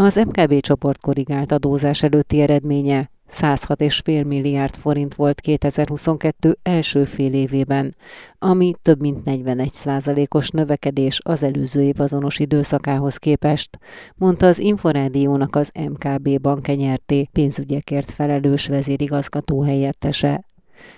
Az MKB csoport korrigált adózás előtti eredménye 106,5 milliárd forint volt 2022 első fél évében, ami több mint 41 százalékos növekedés az előző év azonos időszakához képest, mondta az Inforádiónak az MKB bankenyerté pénzügyekért felelős vezérigazgató helyettese.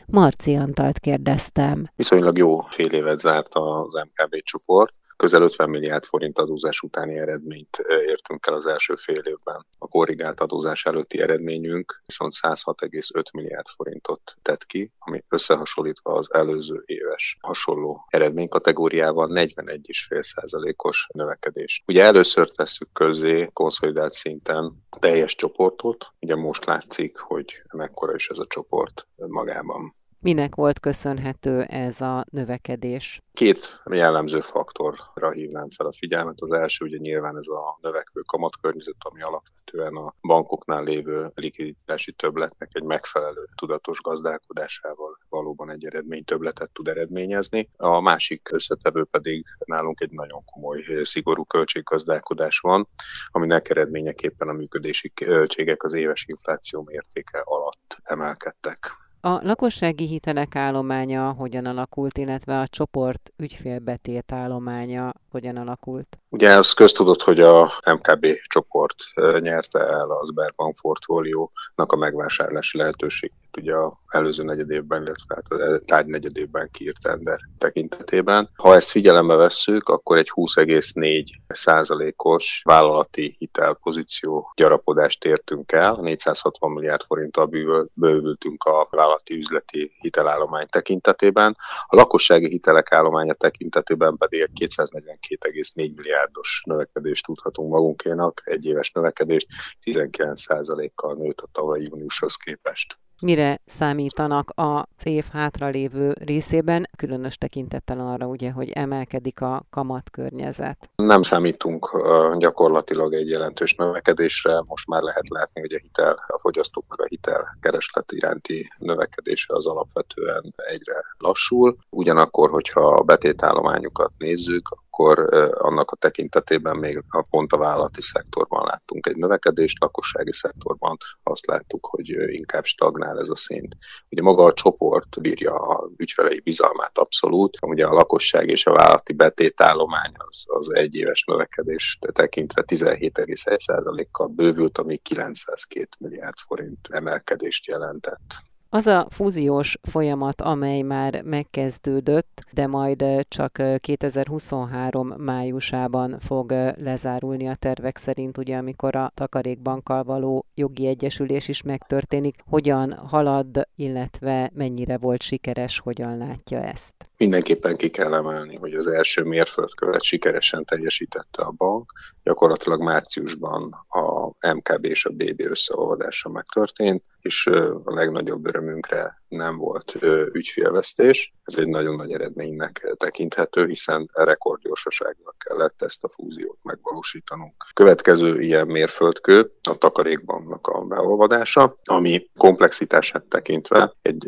Marci Antalt kérdeztem. Viszonylag jó fél évet zárt az MKB csoport, közel 50 milliárd forint adózás utáni eredményt értünk el az első fél évben. A korrigált adózás előtti eredményünk viszont 106,5 milliárd forintot tett ki, ami összehasonlítva az előző éves hasonló eredménykategóriával 41,5%-os növekedés. Ugye először tesszük közé konszolidált szinten teljes csoportot, ugye most látszik, hogy mekkora is ez a csoport magában. Minek volt köszönhető ez a növekedés? Két jellemző faktorra hívnám fel a figyelmet. Az első ugye nyilván ez a növekvő kamatkörnyezet, ami alapvetően a bankoknál lévő likviditási többletnek egy megfelelő tudatos gazdálkodásával valóban egy eredmény többletet tud eredményezni. A másik összetevő pedig nálunk egy nagyon komoly, szigorú költséggazdálkodás van, aminek eredményeképpen a működési költségek az éves infláció mértéke alatt emelkedtek. A lakossági hitelek állománya hogyan alakult, illetve a csoport ügyfélbetét állománya hogyan alakult? Ugye az köztudott, hogy a MKB csoport nyerte el az Sberbank portfóliónak a megvásárlási lehetőségét ugye a előző negyedévben, illetve hát a tárgy negyedévben kiírt tender tekintetében. Ha ezt figyelembe vesszük, akkor egy 20,4 százalékos vállalati hitelpozíció gyarapodást értünk el. 460 milliárd forinttal bővültünk a vállalati üzleti hitelállomány tekintetében. A lakossági hitelek állománya tekintetében pedig egy 242,4 milliárdos növekedést tudhatunk magunkénak, egy éves növekedést, 19 százalékkal nőtt a tavalyi júniushoz képest mire számítanak az év hátralévő részében, különös tekintettel arra ugye, hogy emelkedik a kamatkörnyezet. Nem számítunk gyakorlatilag egy jelentős növekedésre, most már lehet látni, hogy a hitel, a fogyasztóknak a hitel kereslet iránti növekedése az alapvetően egyre lassul. Ugyanakkor, hogyha a betétállományokat nézzük, akkor annak a tekintetében még a pont a vállalati szektorban láttunk egy növekedést, lakossági szektorban azt láttuk, hogy inkább stagnál ez a szint. Ugye maga a csoport bírja a ügyfelei bizalmát abszolút, ugye a lakosság és a vállalati betétállomány az, az egyéves növekedést tekintve 17,1%-kal bővült, ami 902 milliárd forint emelkedést jelentett. Az a fúziós folyamat, amely már megkezdődött, de majd csak 2023 májusában fog lezárulni a tervek szerint, ugye amikor a takarékbankkal való jogi egyesülés is megtörténik. Hogyan halad, illetve mennyire volt sikeres, hogyan látja ezt? Mindenképpen ki kell emelni, hogy az első mérföldkövet sikeresen teljesítette a bank. Gyakorlatilag márciusban a MKB és a BB összeolvadása megtörtént, és a legnagyobb örömünkre nem volt ügyfélvesztés. Ez egy nagyon nagy eredménynek tekinthető, hiszen rekordgyorsasággal kellett ezt a fúziót megvalósítanunk. Következő ilyen mérföldkő a takarékbanknak a beolvadása, ami komplexitását tekintve egy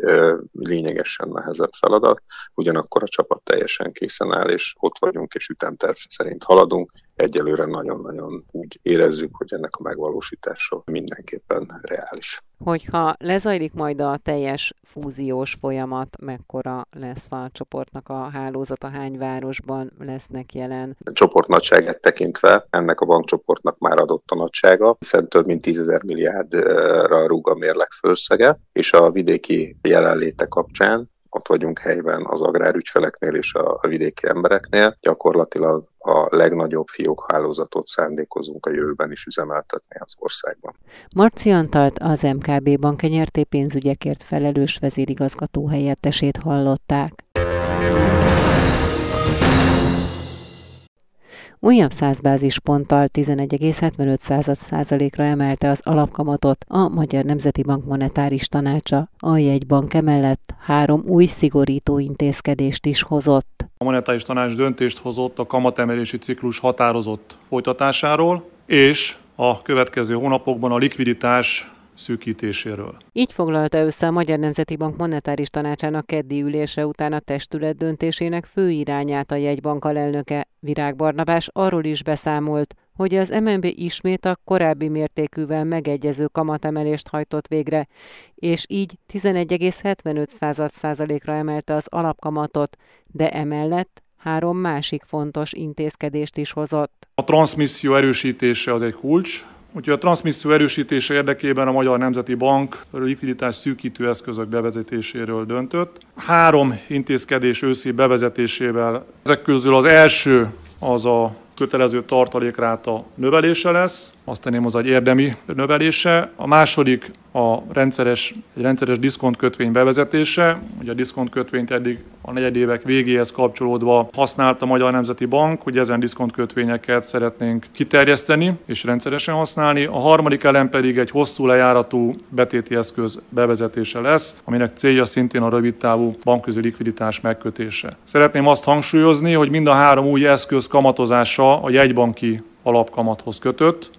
lényegesen nehezebb feladat, ugyanakkor a csapat teljesen készen áll, és ott vagyunk, és ütemterv szerint haladunk, egyelőre nagyon-nagyon úgy érezzük, hogy ennek a megvalósítása mindenképpen reális. Hogyha lezajlik majd a teljes fúziós folyamat, mekkora lesz a csoportnak a hálózata, hány városban lesznek jelen? A csoport nagyságát tekintve ennek a bankcsoportnak már adott a nagysága, hiszen több mint 10 milliárdra rúg a mérleg főszege, és a vidéki jelenléte kapcsán ott vagyunk helyben az agrárügyfeleknél és a vidéki embereknél. Gyakorlatilag a legnagyobb fiókhálózatot szándékozunk a jövőben is üzemeltetni az országban. Marci Antalt, az MKB bankenyerté pénzügyekért felelős vezérigazgató helyettesét hallották. Újabb 100 bázisponttal 11,75 százalékra emelte az alapkamatot a Magyar Nemzeti Bank monetáris tanácsa. A jegybank emellett három új szigorító intézkedést is hozott. A monetáris tanács döntést hozott a kamatemelési ciklus határozott folytatásáról, és a következő hónapokban a likviditás szűkítéséről. Így foglalta össze a Magyar Nemzeti Bank monetáris tanácsának keddi ülése után a testület döntésének fő irányát a jegybank alelnöke Virág Barnabás arról is beszámolt, hogy az MNB ismét a korábbi mértékűvel kamatemelést hajtott végre, és így 11,75%-ra emelte az alapkamatot, de emellett három másik fontos intézkedést is hozott. A transmisszió erősítése az egy kulcs, Úgyhogy a transmisszió erősítése érdekében a Magyar Nemzeti Bank likviditás szűkítő eszközök bevezetéséről döntött. Három intézkedés őszi bevezetésével, ezek közül az első az a kötelező tartalékráta növelése lesz, azt tenném az egy érdemi növelése. A második a rendszeres, egy rendszeres diszkontkötvény bevezetése. Ugye a diszkontkötvényt eddig a negyedévek végéhez kapcsolódva használta a Magyar Nemzeti Bank, hogy ezen diszkontkötvényeket szeretnénk kiterjeszteni és rendszeresen használni. A harmadik elem pedig egy hosszú lejáratú betéti eszköz bevezetése lesz, aminek célja szintén a rövidtávú bankközi likviditás megkötése. Szeretném azt hangsúlyozni, hogy mind a három új eszköz kamatozása a jegybanki alapkamathoz kötött,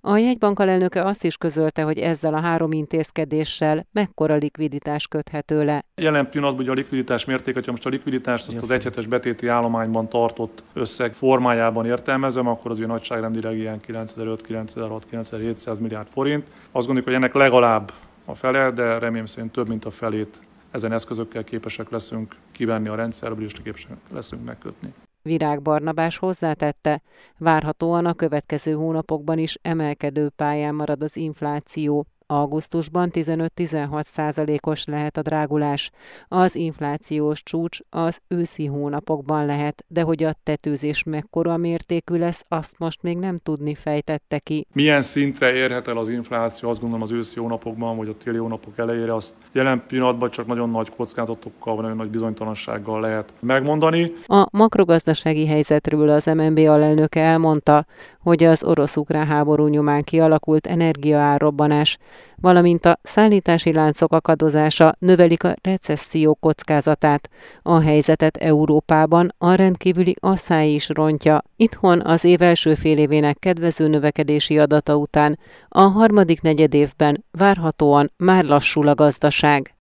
a jegybank alelnöke azt is közölte, hogy ezzel a három intézkedéssel mekkora likviditás köthető le. Jelen pillanatban ugye a likviditás mértéke, ha most a likviditást azt az egyhetes betéti állományban tartott összeg formájában értelmezem, akkor az ő nagyságrendileg ilyen 9500, 9600, 9700 milliárd forint. Azt gondoljuk, hogy ennek legalább a fele, de remélem szerint több, mint a felét ezen eszközökkel képesek leszünk kivenni a rendszerből, és képesek leszünk megkötni. Virág Barnabás hozzátette, várhatóan a következő hónapokban is emelkedő pályán marad az infláció. Augusztusban 15-16 százalékos lehet a drágulás. Az inflációs csúcs az őszi hónapokban lehet, de hogy a tetőzés mekkora mértékű lesz, azt most még nem tudni fejtette ki. Milyen szintre érhet el az infláció, azt gondolom az őszi hónapokban, vagy a téli hónapok elejére, azt jelen pillanatban csak nagyon nagy kockázatokkal, vagy nagyon nagy bizonytalansággal lehet megmondani. A makrogazdasági helyzetről az MNB alelnöke elmondta, hogy az orosz-ukrán háború nyomán kialakult energiaárrobbanás, valamint a szállítási láncok akadozása növelik a recesszió kockázatát. A helyzetet Európában a rendkívüli asszály is rontja. Itthon az év első fél évének kedvező növekedési adata után a harmadik negyedévben várhatóan már lassul a gazdaság.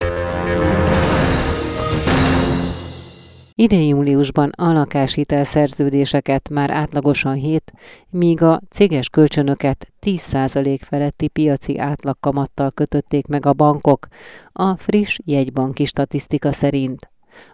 Idén júliusban a lakáshitel szerződéseket már átlagosan 7, míg a céges kölcsönöket 10% feletti piaci átlagkamattal kötötték meg a bankok, a friss jegybanki statisztika szerint.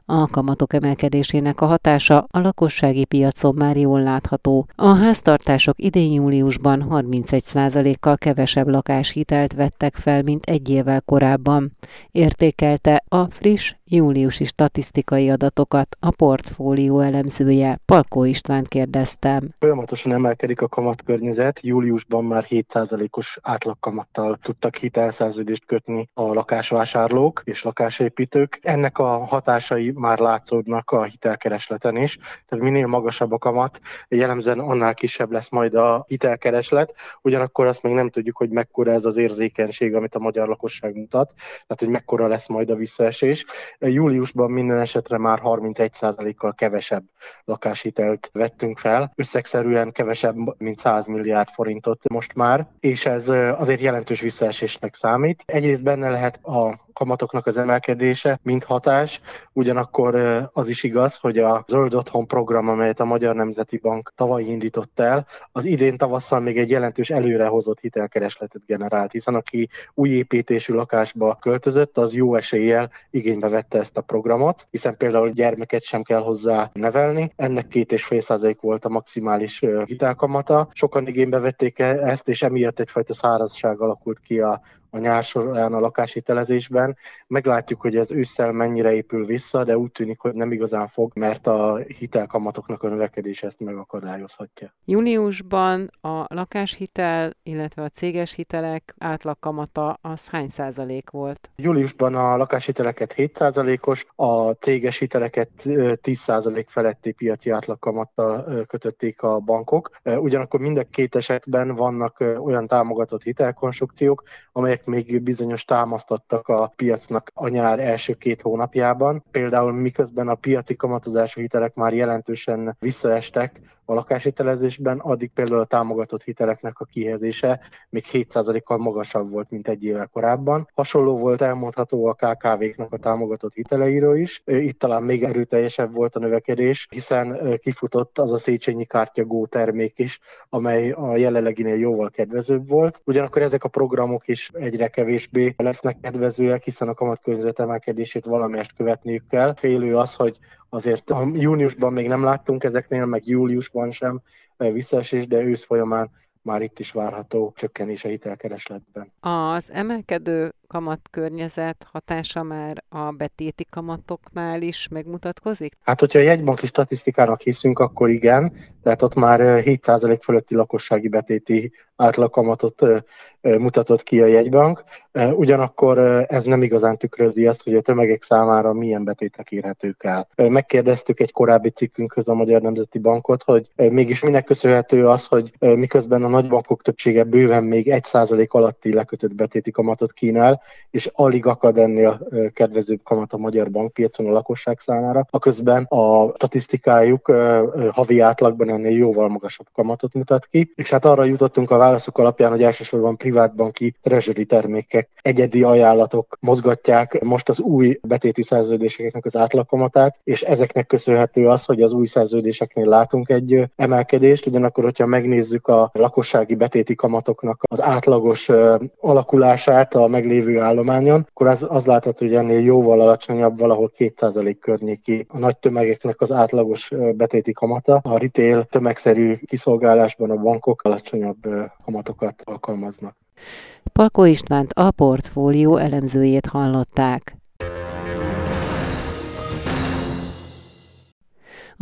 A kamatok emelkedésének a hatása a lakossági piacon már jól látható. A háztartások idén júliusban 31%-kal kevesebb lakáshitelt vettek fel, mint egy évvel korábban. Értékelte a friss júliusi statisztikai adatokat a portfólió elemzője. Palkó István kérdeztem. Folyamatosan emelkedik a kamatkörnyezet. Júliusban már 7%-os átlagkamattal tudtak hitelszerződést kötni a lakásvásárlók és lakásépítők. Ennek a hatásai már látszódnak a hitelkeresleten is. Tehát minél magasabb a kamat, jellemzően annál kisebb lesz majd a hitelkereslet. Ugyanakkor azt még nem tudjuk, hogy mekkora ez az érzékenység, amit a magyar lakosság mutat, tehát hogy mekkora lesz majd a visszaesés. Júliusban minden esetre már 31%-kal kevesebb lakáshitelt vettünk fel, összegszerűen kevesebb, mint 100 milliárd forintot most már, és ez azért jelentős visszaesésnek számít. Egyrészt benne lehet a kamatoknak az emelkedése, mint hatás. Ugyanakkor az is igaz, hogy a Zöld Otthon program, amelyet a Magyar Nemzeti Bank tavaly indított el, az idén tavasszal még egy jelentős előrehozott hitelkeresletet generált, hiszen aki új építésű lakásba költözött, az jó eséllyel igénybe vette ezt a programot, hiszen például gyermeket sem kell hozzá nevelni. Ennek két és fél százalék volt a maximális hitelkamata. Sokan igénybe vették e-, ezt, és emiatt egyfajta szárazság alakult ki a a nyár során a lakáshitelezésben. Meglátjuk, hogy ez ősszel mennyire épül vissza, de úgy tűnik, hogy nem igazán fog, mert a hitelkamatoknak a növekedés ezt megakadályozhatja. Júniusban a lakáshitel, illetve a céges hitelek átlagkamata az hány százalék volt? Júliusban a lakáshiteleket 7 százalékos, a céges hiteleket 10 százalék feletti piaci átlagkamattal kötötték a bankok. Ugyanakkor mind a két esetben vannak olyan támogatott hitelkonstrukciók, amelyek még bizonyos támasztottak a piacnak a nyár első két hónapjában. Például miközben a piaci kamatozású hitelek már jelentősen visszaestek, a lakáshitelezésben, addig például a támogatott hiteleknek a kihezése még 7%-kal magasabb volt, mint egy évvel korábban. Hasonló volt elmondható a KKV-knak a támogatott hiteleiről is. Itt talán még erőteljesebb volt a növekedés, hiszen kifutott az a Széchenyi kártya Go termék is, amely a jelenleginél jóval kedvezőbb volt. Ugyanakkor ezek a programok is egyre kevésbé lesznek kedvezőek, hiszen a kamatkörnyezet emelkedését valamelyest követniük kell. Félő az, hogy azért a júniusban még nem láttunk ezeknél, meg júliusban sem visszaesés, de ősz folyamán már itt is várható csökkenés a hitelkeresletben. Az emelkedő kamatkörnyezet hatása már a betéti kamatoknál is megmutatkozik? Hát, hogyha a jegybanki statisztikának hiszünk, akkor igen, tehát ott már 7% fölötti lakossági betéti átlagkamatot mutatott ki a jegybank. Ugyanakkor ez nem igazán tükrözi azt, hogy a tömegek számára milyen betétek érhetők el. Megkérdeztük egy korábbi cikkünkhöz a Magyar Nemzeti Bankot, hogy mégis minek köszönhető az, hogy miközben a nagybankok többsége bőven még 1% alatti lekötött betéti kamatot kínál, és alig akad ennél kedvezőbb kamat a magyar bankpiacon a lakosság számára. A közben a statisztikájuk havi átlagban ennél jóval magasabb kamatot mutat ki, és hát arra jutottunk a válaszok alapján, hogy elsősorban privátbanki treasury termékek, egyedi ajánlatok mozgatják most az új betéti szerződéseknek az átlagkamatát, és ezeknek köszönhető az, hogy az új szerződéseknél látunk egy emelkedést, ugyanakkor, hogyha megnézzük a lakossági betéti kamatoknak az átlagos alakulását a meglévő állományon, akkor az, az látható, hogy ennél jóval alacsonyabb, valahol 2% környéki a nagy tömegeknek az átlagos betéti kamata. A retail tömegszerű kiszolgálásban a bankok alacsonyabb kamatokat alkalmaznak. Palko Istvánt a portfólió elemzőjét hallották.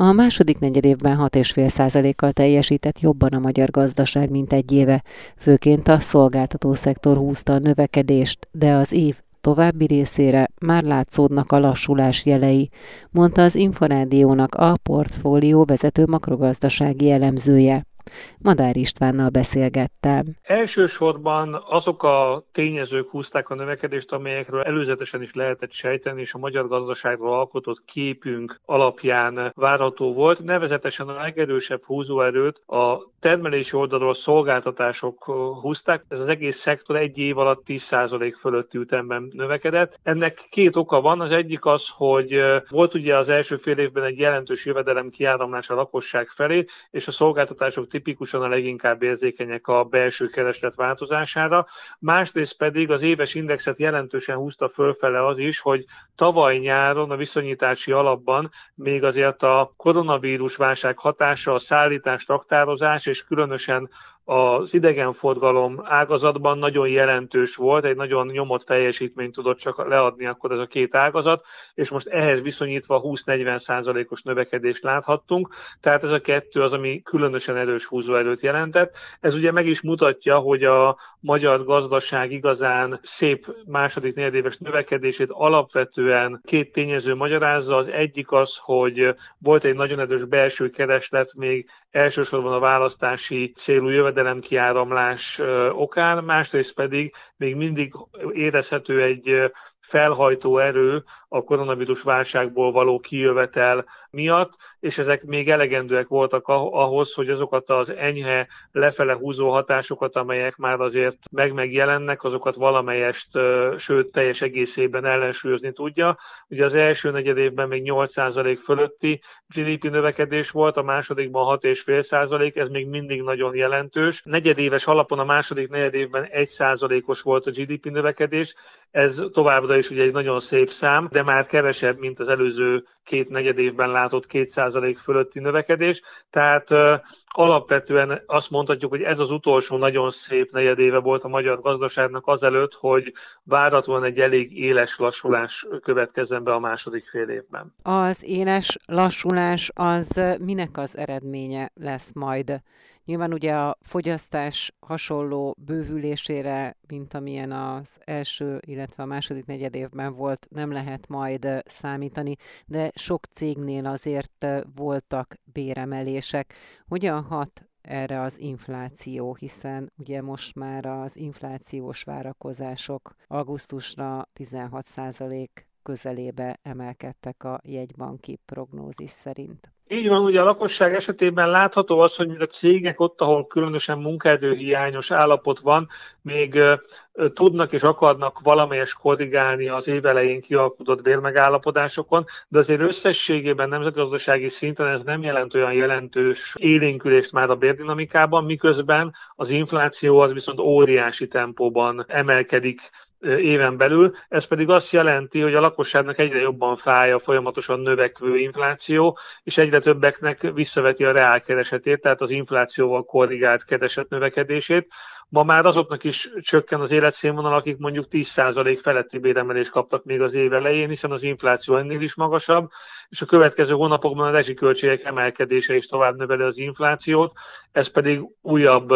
A második negyedévben 6,5%-kal teljesített jobban a magyar gazdaság, mint egy éve. Főként a szolgáltató szektor húzta a növekedést, de az év további részére már látszódnak a lassulás jelei, mondta az Inforádiónak a portfólió vezető makrogazdasági elemzője. Madár Istvánnal beszélgettem. Elsősorban azok a tényezők húzták a növekedést, amelyekről előzetesen is lehetett sejteni, és a magyar gazdaságról alkotott képünk alapján várható volt. Nevezetesen a legerősebb húzóerőt a termelési oldalról szolgáltatások húzták. Ez az egész szektor egy év alatt 10% fölötti ütemben növekedett. Ennek két oka van. Az egyik az, hogy volt ugye az első fél évben egy jelentős jövedelem kiáramlás a lakosság felé, és a szolgáltatások tipikusan a leginkább érzékenyek a belső kereslet változására. Másrészt pedig az éves indexet jelentősen húzta fölfele az is, hogy tavaly nyáron a viszonyítási alapban még azért a koronavírus válság hatása, a szállítás, traktározás és különösen az idegenforgalom ágazatban nagyon jelentős volt, egy nagyon nyomott teljesítményt tudott csak leadni akkor ez a két ágazat, és most ehhez viszonyítva 20-40 százalékos növekedést láthattunk, tehát ez a kettő az, ami különösen erős húzóerőt jelentett. Ez ugye meg is mutatja, hogy a magyar gazdaság igazán szép második negyedéves növekedését alapvetően két tényező magyarázza. Az egyik az, hogy volt egy nagyon erős belső kereslet még elsősorban a választási célú jövedelem jövedelemkiáramlás okán, másrészt pedig még mindig érezhető egy felhajtó erő a koronavírus válságból való kijövetel miatt, és ezek még elegendőek voltak ahhoz, hogy azokat az enyhe lefele húzó hatásokat, amelyek már azért meg megjelennek, azokat valamelyest, sőt teljes egészében ellensúlyozni tudja. Ugye az első negyed évben még 8% fölötti GDP növekedés volt, a másodikban 6,5%, ez még mindig nagyon jelentős. Negyedéves alapon a második negyed évben 1%-os volt a GDP növekedés, ez továbbra is ugye egy nagyon szép szám, de már kevesebb, mint az előző két negyed évben látott 2% fölötti növekedés. Tehát alapvetően azt mondhatjuk, hogy ez az utolsó nagyon szép negyedéve volt a magyar gazdaságnak azelőtt, hogy várhatóan egy elég éles lassulás következzen be a második fél évben. Az éles lassulás az minek az eredménye lesz majd? Nyilván ugye a fogyasztás hasonló bővülésére, mint amilyen az első, illetve a második negyed évben volt, nem lehet majd számítani, de sok cégnél azért voltak béremelések. Hogyan hat erre az infláció, hiszen ugye most már az inflációs várakozások augusztusra 16% közelébe emelkedtek a jegybanki prognózis szerint. Így van, ugye a lakosság esetében látható az, hogy a cégek ott, ahol különösen munkaerőhiányos állapot van, még tudnak és akarnak valamelyes korrigálni az évelején kialkotott bérmegállapodásokon, de azért összességében nemzetgazdasági szinten ez nem jelent olyan jelentős élénkülést már a bérdinamikában, miközben az infláció az viszont óriási tempóban emelkedik éven belül. Ez pedig azt jelenti, hogy a lakosságnak egyre jobban fáj a folyamatosan növekvő infláció, és egyre többeknek visszaveti a reálkeresetét, tehát az inflációval korrigált kereset növekedését. Ma már azoknak is csökken az életszínvonal, akik mondjuk 10% feletti béremelést kaptak még az év elején, hiszen az infláció ennél is magasabb, és a következő hónapokban a rezsiköltségek emelkedése is tovább növeli az inflációt, ez pedig újabb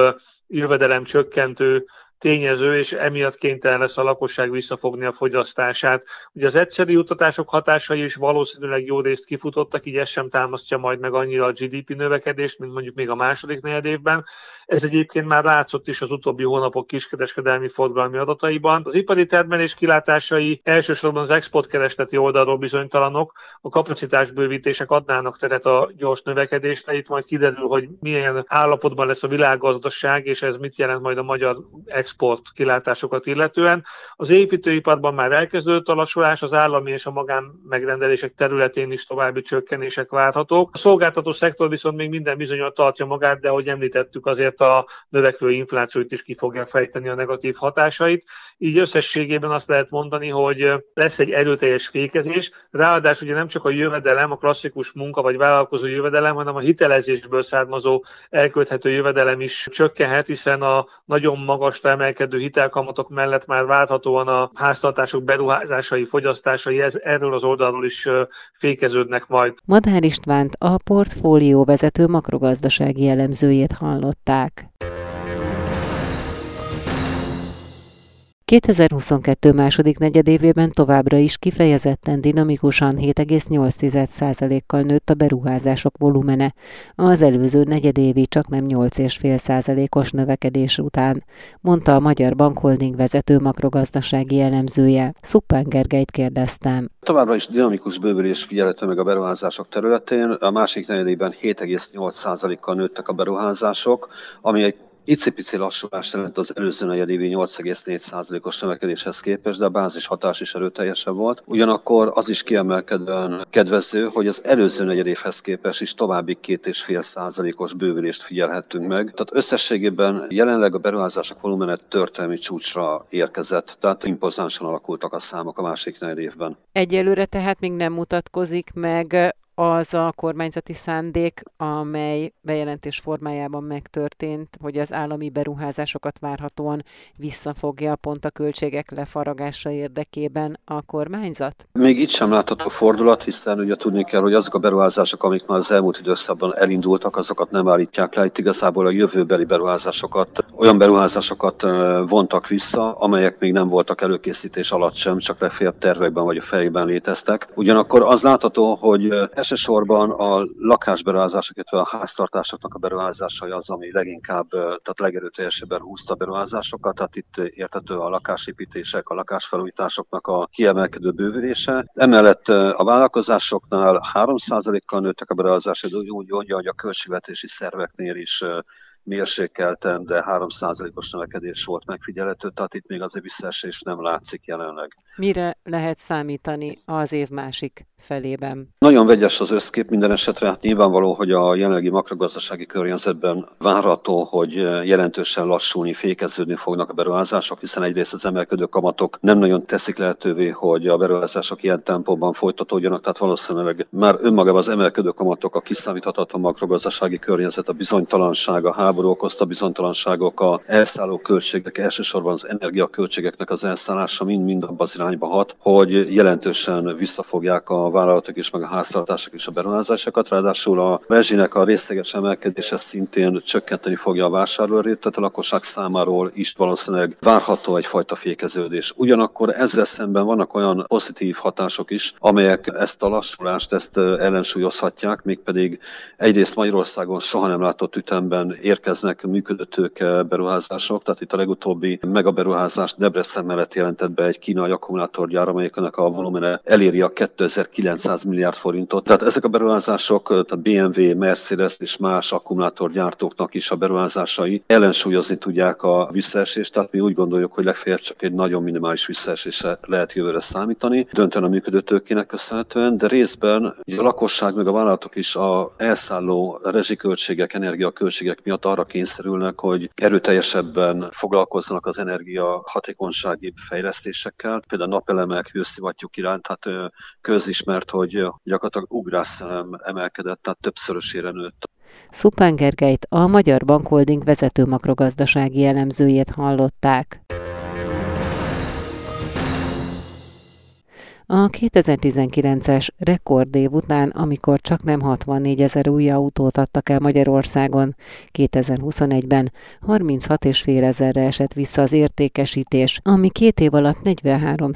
jövedelem csökkentő tényező, és emiatt kénytelen lesz a lakosság visszafogni a fogyasztását. Ugye az egyszerű jutatások hatásai is valószínűleg jó részt kifutottak, így ez sem támasztja majd meg annyira a GDP növekedést, mint mondjuk még a második negyed évben. Ez egyébként már látszott is az utóbbi hónapok kiskereskedelmi forgalmi adataiban. Az ipari termelés kilátásai elsősorban az exportkeresleti oldalról bizonytalanok, a kapacitásbővítések adnának teret a gyors növekedésre, itt majd kiderül, hogy milyen állapotban lesz a világgazdaság, és ez mit jelent majd a magyar export export kilátásokat illetően. Az építőiparban már elkezdődött a lassulás, az állami és a magán megrendelések területén is további csökkenések várhatók. A szolgáltató szektor viszont még minden bizonyal tartja magát, de ahogy említettük, azért a növekvő inflációt is ki fogják fejteni a negatív hatásait. Így összességében azt lehet mondani, hogy lesz egy erőteljes fékezés, ráadásul ugye nem csak a jövedelem, a klasszikus munka vagy vállalkozó jövedelem, hanem a hitelezésből származó elkölthető jövedelem is csökkenhet, hiszen a nagyon magas emelkedő hitelkamatok mellett már várhatóan a háztartások beruházásai, fogyasztásai ez, erről az oldalról is fékeződnek majd. Madár Istvánt a portfólió vezető makrogazdasági elemzőjét hallották. 2022 második negyedévében továbbra is kifejezetten dinamikusan 7,8%-kal nőtt a beruházások volumene, az előző negyedévi csak nem 8,5%-os növekedés után, mondta a Magyar Bankholding vezető makrogazdasági elemzője. Szuppán Gergelyt kérdeztem. Továbbra is dinamikus bővülés figyelhető meg a beruházások területén. A másik negyedében 7,8%-kal nőttek a beruházások, ami egy icipici lassulás jelent az előző negyedévi 8,4%-os növekedéshez képest, de a bázis hatás is erőteljesebb volt. Ugyanakkor az is kiemelkedően kedvező, hogy az előző negyedévhez képest is további 2,5%-os bővülést figyelhettünk meg. Tehát összességében jelenleg a beruházások volumenet történelmi csúcsra érkezett, tehát impozánsan alakultak a számok a másik negyedévben. Egyelőre tehát még nem mutatkozik meg az a kormányzati szándék, amely bejelentés formájában megtörtént, hogy az állami beruházásokat várhatóan visszafogja pont a költségek lefaragása érdekében a kormányzat? Még itt sem látható fordulat, hiszen ugye tudni kell, hogy azok a beruházások, amik már az elmúlt időszakban elindultak, azokat nem állítják le. Itt igazából a jövőbeli beruházásokat, olyan beruházásokat vontak vissza, amelyek még nem voltak előkészítés alatt sem, csak legfeljebb tervekben vagy a fejében léteztek. Ugyanakkor az látható, hogy Elsősorban a lakásberuházások, illetve a háztartásoknak a beruházásai az, ami leginkább, tehát legerőteljesebben húzta beruházásokat, tehát itt értető a lakásépítések, a lakásfelújításoknak a kiemelkedő bővülése. Emellett a vállalkozásoknál 3%-kal nőttek a beruházások, úgy mondja, hogy a költségvetési szerveknél is mérsékelten, de 3%-os növekedés volt megfigyelhető, tehát itt még azért visszaesés nem látszik jelenleg. Mire lehet számítani az év másik felében? Nagyon vegyes az összkép minden esetre, hát nyilvánvaló, hogy a jelenlegi makrogazdasági környezetben várható, hogy jelentősen lassulni, fékeződni fognak a beruházások, hiszen egyrészt az emelkedő kamatok nem nagyon teszik lehetővé, hogy a beruházások ilyen tempóban folytatódjanak, tehát valószínűleg már önmagában az emelkedő kamatok, a kiszámíthatatlan makrogazdasági környezet, a bizonytalanság, a háború okozta bizonytalanságok, a elszálló költségek, elsősorban az energiaköltségeknek az elszállása mind-mind abban az irányba hat, hogy jelentősen visszafogják a vállalatok is, meg a háztartások is a beruházásokat. Ráadásul a rezsinek a részleges emelkedése szintén csökkenteni fogja a vásárlóerőt, tehát a lakosság számáról is valószínűleg várható egyfajta fékeződés. Ugyanakkor ezzel szemben vannak olyan pozitív hatások is, amelyek ezt a lassulást, ezt ellensúlyozhatják, mégpedig egyrészt Magyarországon soha nem látott ütemben érkeznek működőtőke beruházások, tehát itt a legutóbbi megaberuházás Debrecen mellett jelentett be egy kínai akkumulátorgyár, amelyeknek a volumene eléri a 2900 milliárd forintot. Tehát ezek a beruházások, tehát BMW, Mercedes és más akkumulátorgyártóknak is a beruházásai ellensúlyozni tudják a visszaesést, tehát mi úgy gondoljuk, hogy legfeljebb csak egy nagyon minimális visszaesésre lehet jövőre számítani, döntően a működő tőkének köszönhetően, de részben a lakosság meg a vállalatok is a elszálló rezsiköltségek, energiaköltségek miatt arra kényszerülnek, hogy erőteljesebben foglalkozzanak az energia hatékonysági fejlesztésekkel, például napelemek, hőszivattyúk iránt, hát közismert, hogy gyakorlatilag ugrásszerem emelkedett, tehát többszörösére nőtt. Szupán Gergelyt, a Magyar Bankholding vezető makrogazdasági elemzőjét hallották. A 2019-es rekordév után, amikor csak nem 64 ezer új autót adtak el Magyarországon, 2021-ben 36,5 ezerre esett vissza az értékesítés, ami két év alatt 43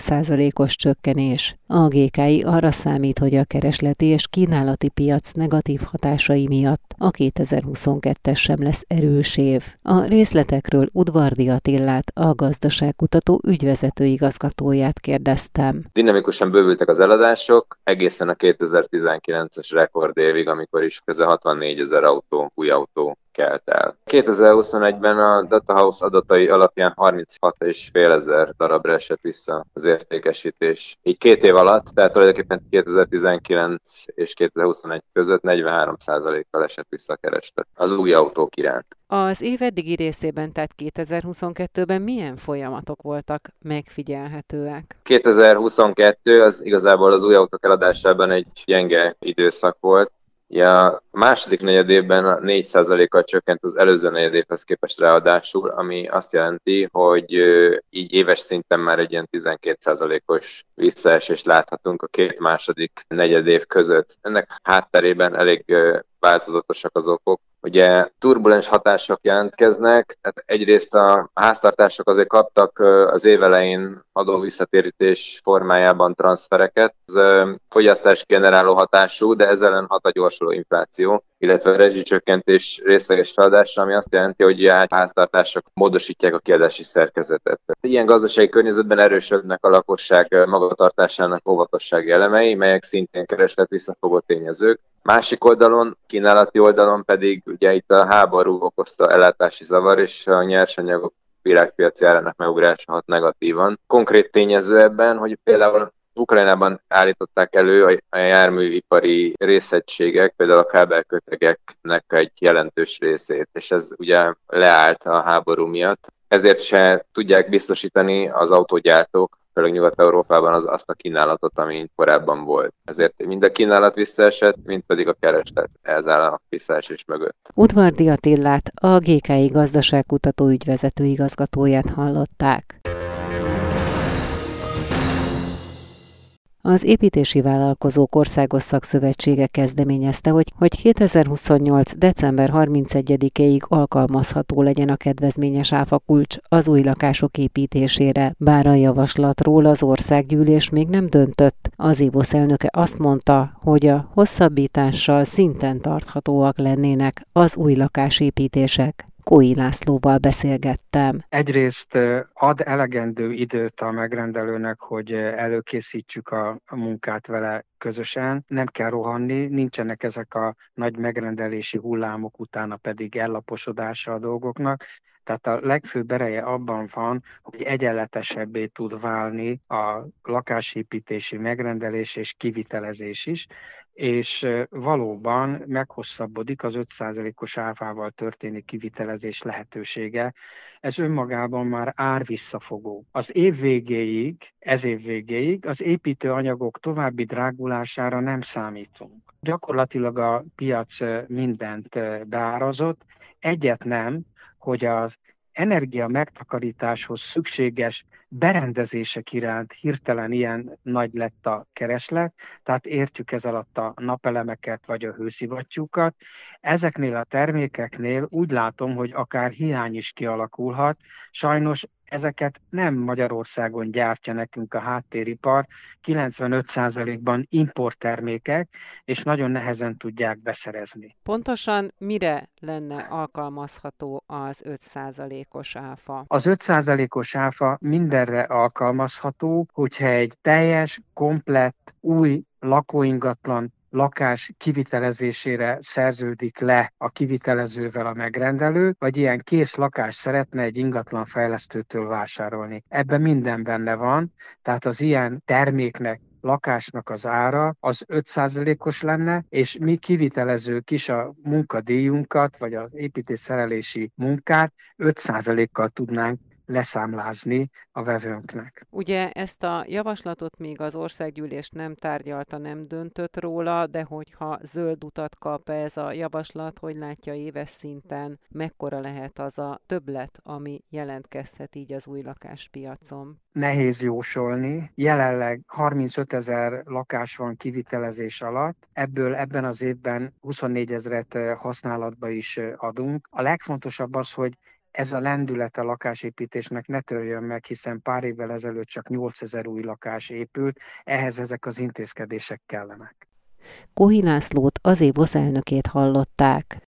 os csökkenés. A GKI arra számít, hogy a keresleti és kínálati piac negatív hatásai miatt a 2022-es sem lesz erős év. A részletekről Udvardi Attillát, a gazdaságkutató ügyvezető igazgatóját kérdeztem. Dinamikusan bővültek az eladások, egészen a 2019-es rekordévig, amikor is közel 64 ezer autó, új autó kelt el. 2021-ben a Data House adatai alapján 36,5 ezer darabra esett vissza az értékesítés. Így két év alatt, tehát tulajdonképpen 2019 és 2021 között 43%-kal esett vissza a kereslet az új autók iránt. Az év eddigi részében, tehát 2022-ben milyen folyamatok voltak megfigyelhetőek? 2022 az igazából az új autók eladásában egy gyenge időszak volt. Ja, a második negyedében 4%-kal csökkent az előző negyedévhez képest ráadásul, ami azt jelenti, hogy így éves szinten már egy ilyen 12%-os visszaesést láthatunk a két második negyedév között. Ennek hátterében elég változatosak az okok. Ugye turbulens hatások jelentkeznek, tehát egyrészt a háztartások azért kaptak az évelején adóvisszatérítés formájában transfereket, ez fogyasztás generáló hatású, de ezzel ellen hat a gyorsuló infláció, illetve a rezsicsökkentés részleges feladása, ami azt jelenti, hogy a háztartások módosítják a kiadási szerkezetet. Ilyen gazdasági környezetben erősödnek a lakosság magatartásának óvatossági elemei, melyek szintén kereslet visszafogó tényezők. Másik oldalon, kínálati oldalon pedig ugye itt a háború okozta ellátási zavar, és a nyersanyagok világpiaci árának megugrása hat negatívan. Konkrét tényező ebben, hogy például Ukrajnában állították elő a járműipari részegységek, például a kábelkötegeknek egy jelentős részét, és ez ugye leállt a háború miatt. Ezért se tudják biztosítani az autógyártók főleg Nyugat-Európában az, azt a kínálatot, ami korábban volt. Ezért mind a kínálat visszaesett, mind pedig a kereslet ez áll a visszaesés mögött. Udvardi Attillát, a GKI gazdaságkutató ügyvezető igazgatóját hallották. Az építési vállalkozók országos szakszövetsége kezdeményezte, hogy, hogy 2028. december 31-ig alkalmazható legyen a kedvezményes áfakulcs az új lakások építésére. Bár a javaslatról az országgyűlés még nem döntött, az IVOSZ elnöke azt mondta, hogy a hosszabbítással szinten tarthatóak lennének az új lakásépítések. Kói Lászlóval beszélgettem. Egyrészt ad elegendő időt a megrendelőnek, hogy előkészítsük a munkát vele közösen, nem kell rohanni, nincsenek ezek a nagy megrendelési hullámok, utána pedig ellaposodása a dolgoknak, tehát a legfőbb ereje abban van, hogy egyenletesebbé tud válni a lakásépítési megrendelés és kivitelezés is, és valóban meghosszabbodik az 5%-os áfával történő kivitelezés lehetősége. Ez önmagában már ár visszafogó. Az év végéig, ez év végéig az építőanyagok további drágulására nem számítunk. Gyakorlatilag a piac mindent beárazott, egyet nem, hogy az energia megtakarításhoz szükséges berendezések iránt hirtelen ilyen nagy lett a kereslet, tehát értjük ez alatt a napelemeket vagy a hőszivattyúkat. Ezeknél a termékeknél úgy látom, hogy akár hiány is kialakulhat. Sajnos ezeket nem Magyarországon gyártja nekünk a háttéripar, 95%-ban importtermékek, és nagyon nehezen tudják beszerezni. Pontosan mire lenne alkalmazható az 5%-os áfa? Az 5%-os áfa mindenre alkalmazható, hogyha egy teljes, komplett, új lakóingatlan lakás kivitelezésére szerződik le a kivitelezővel a megrendelő, vagy ilyen kész lakás szeretne egy ingatlan fejlesztőtől vásárolni. Ebben minden benne van, tehát az ilyen terméknek lakásnak az ára az 5%-os lenne, és mi kivitelezők is a munkadíjunkat, vagy az építésszerelési munkát 5%-kal tudnánk leszámlázni a vevőnknek. Ugye ezt a javaslatot még az országgyűlés nem tárgyalta, nem döntött róla, de hogyha zöld utat kap ez a javaslat, hogy látja éves szinten, mekkora lehet az a többlet, ami jelentkezhet így az új lakáspiacon? Nehéz jósolni. Jelenleg 35 ezer lakás van kivitelezés alatt, ebből ebben az évben 24 ezeret használatba is adunk. A legfontosabb az, hogy ez a lendület a lakásépítésnek ne törjön meg, hiszen pár évvel ezelőtt csak 8000 új lakás épült, ehhez ezek az intézkedések kellenek. Kohi Lászlót, az évosz elnökét hallották.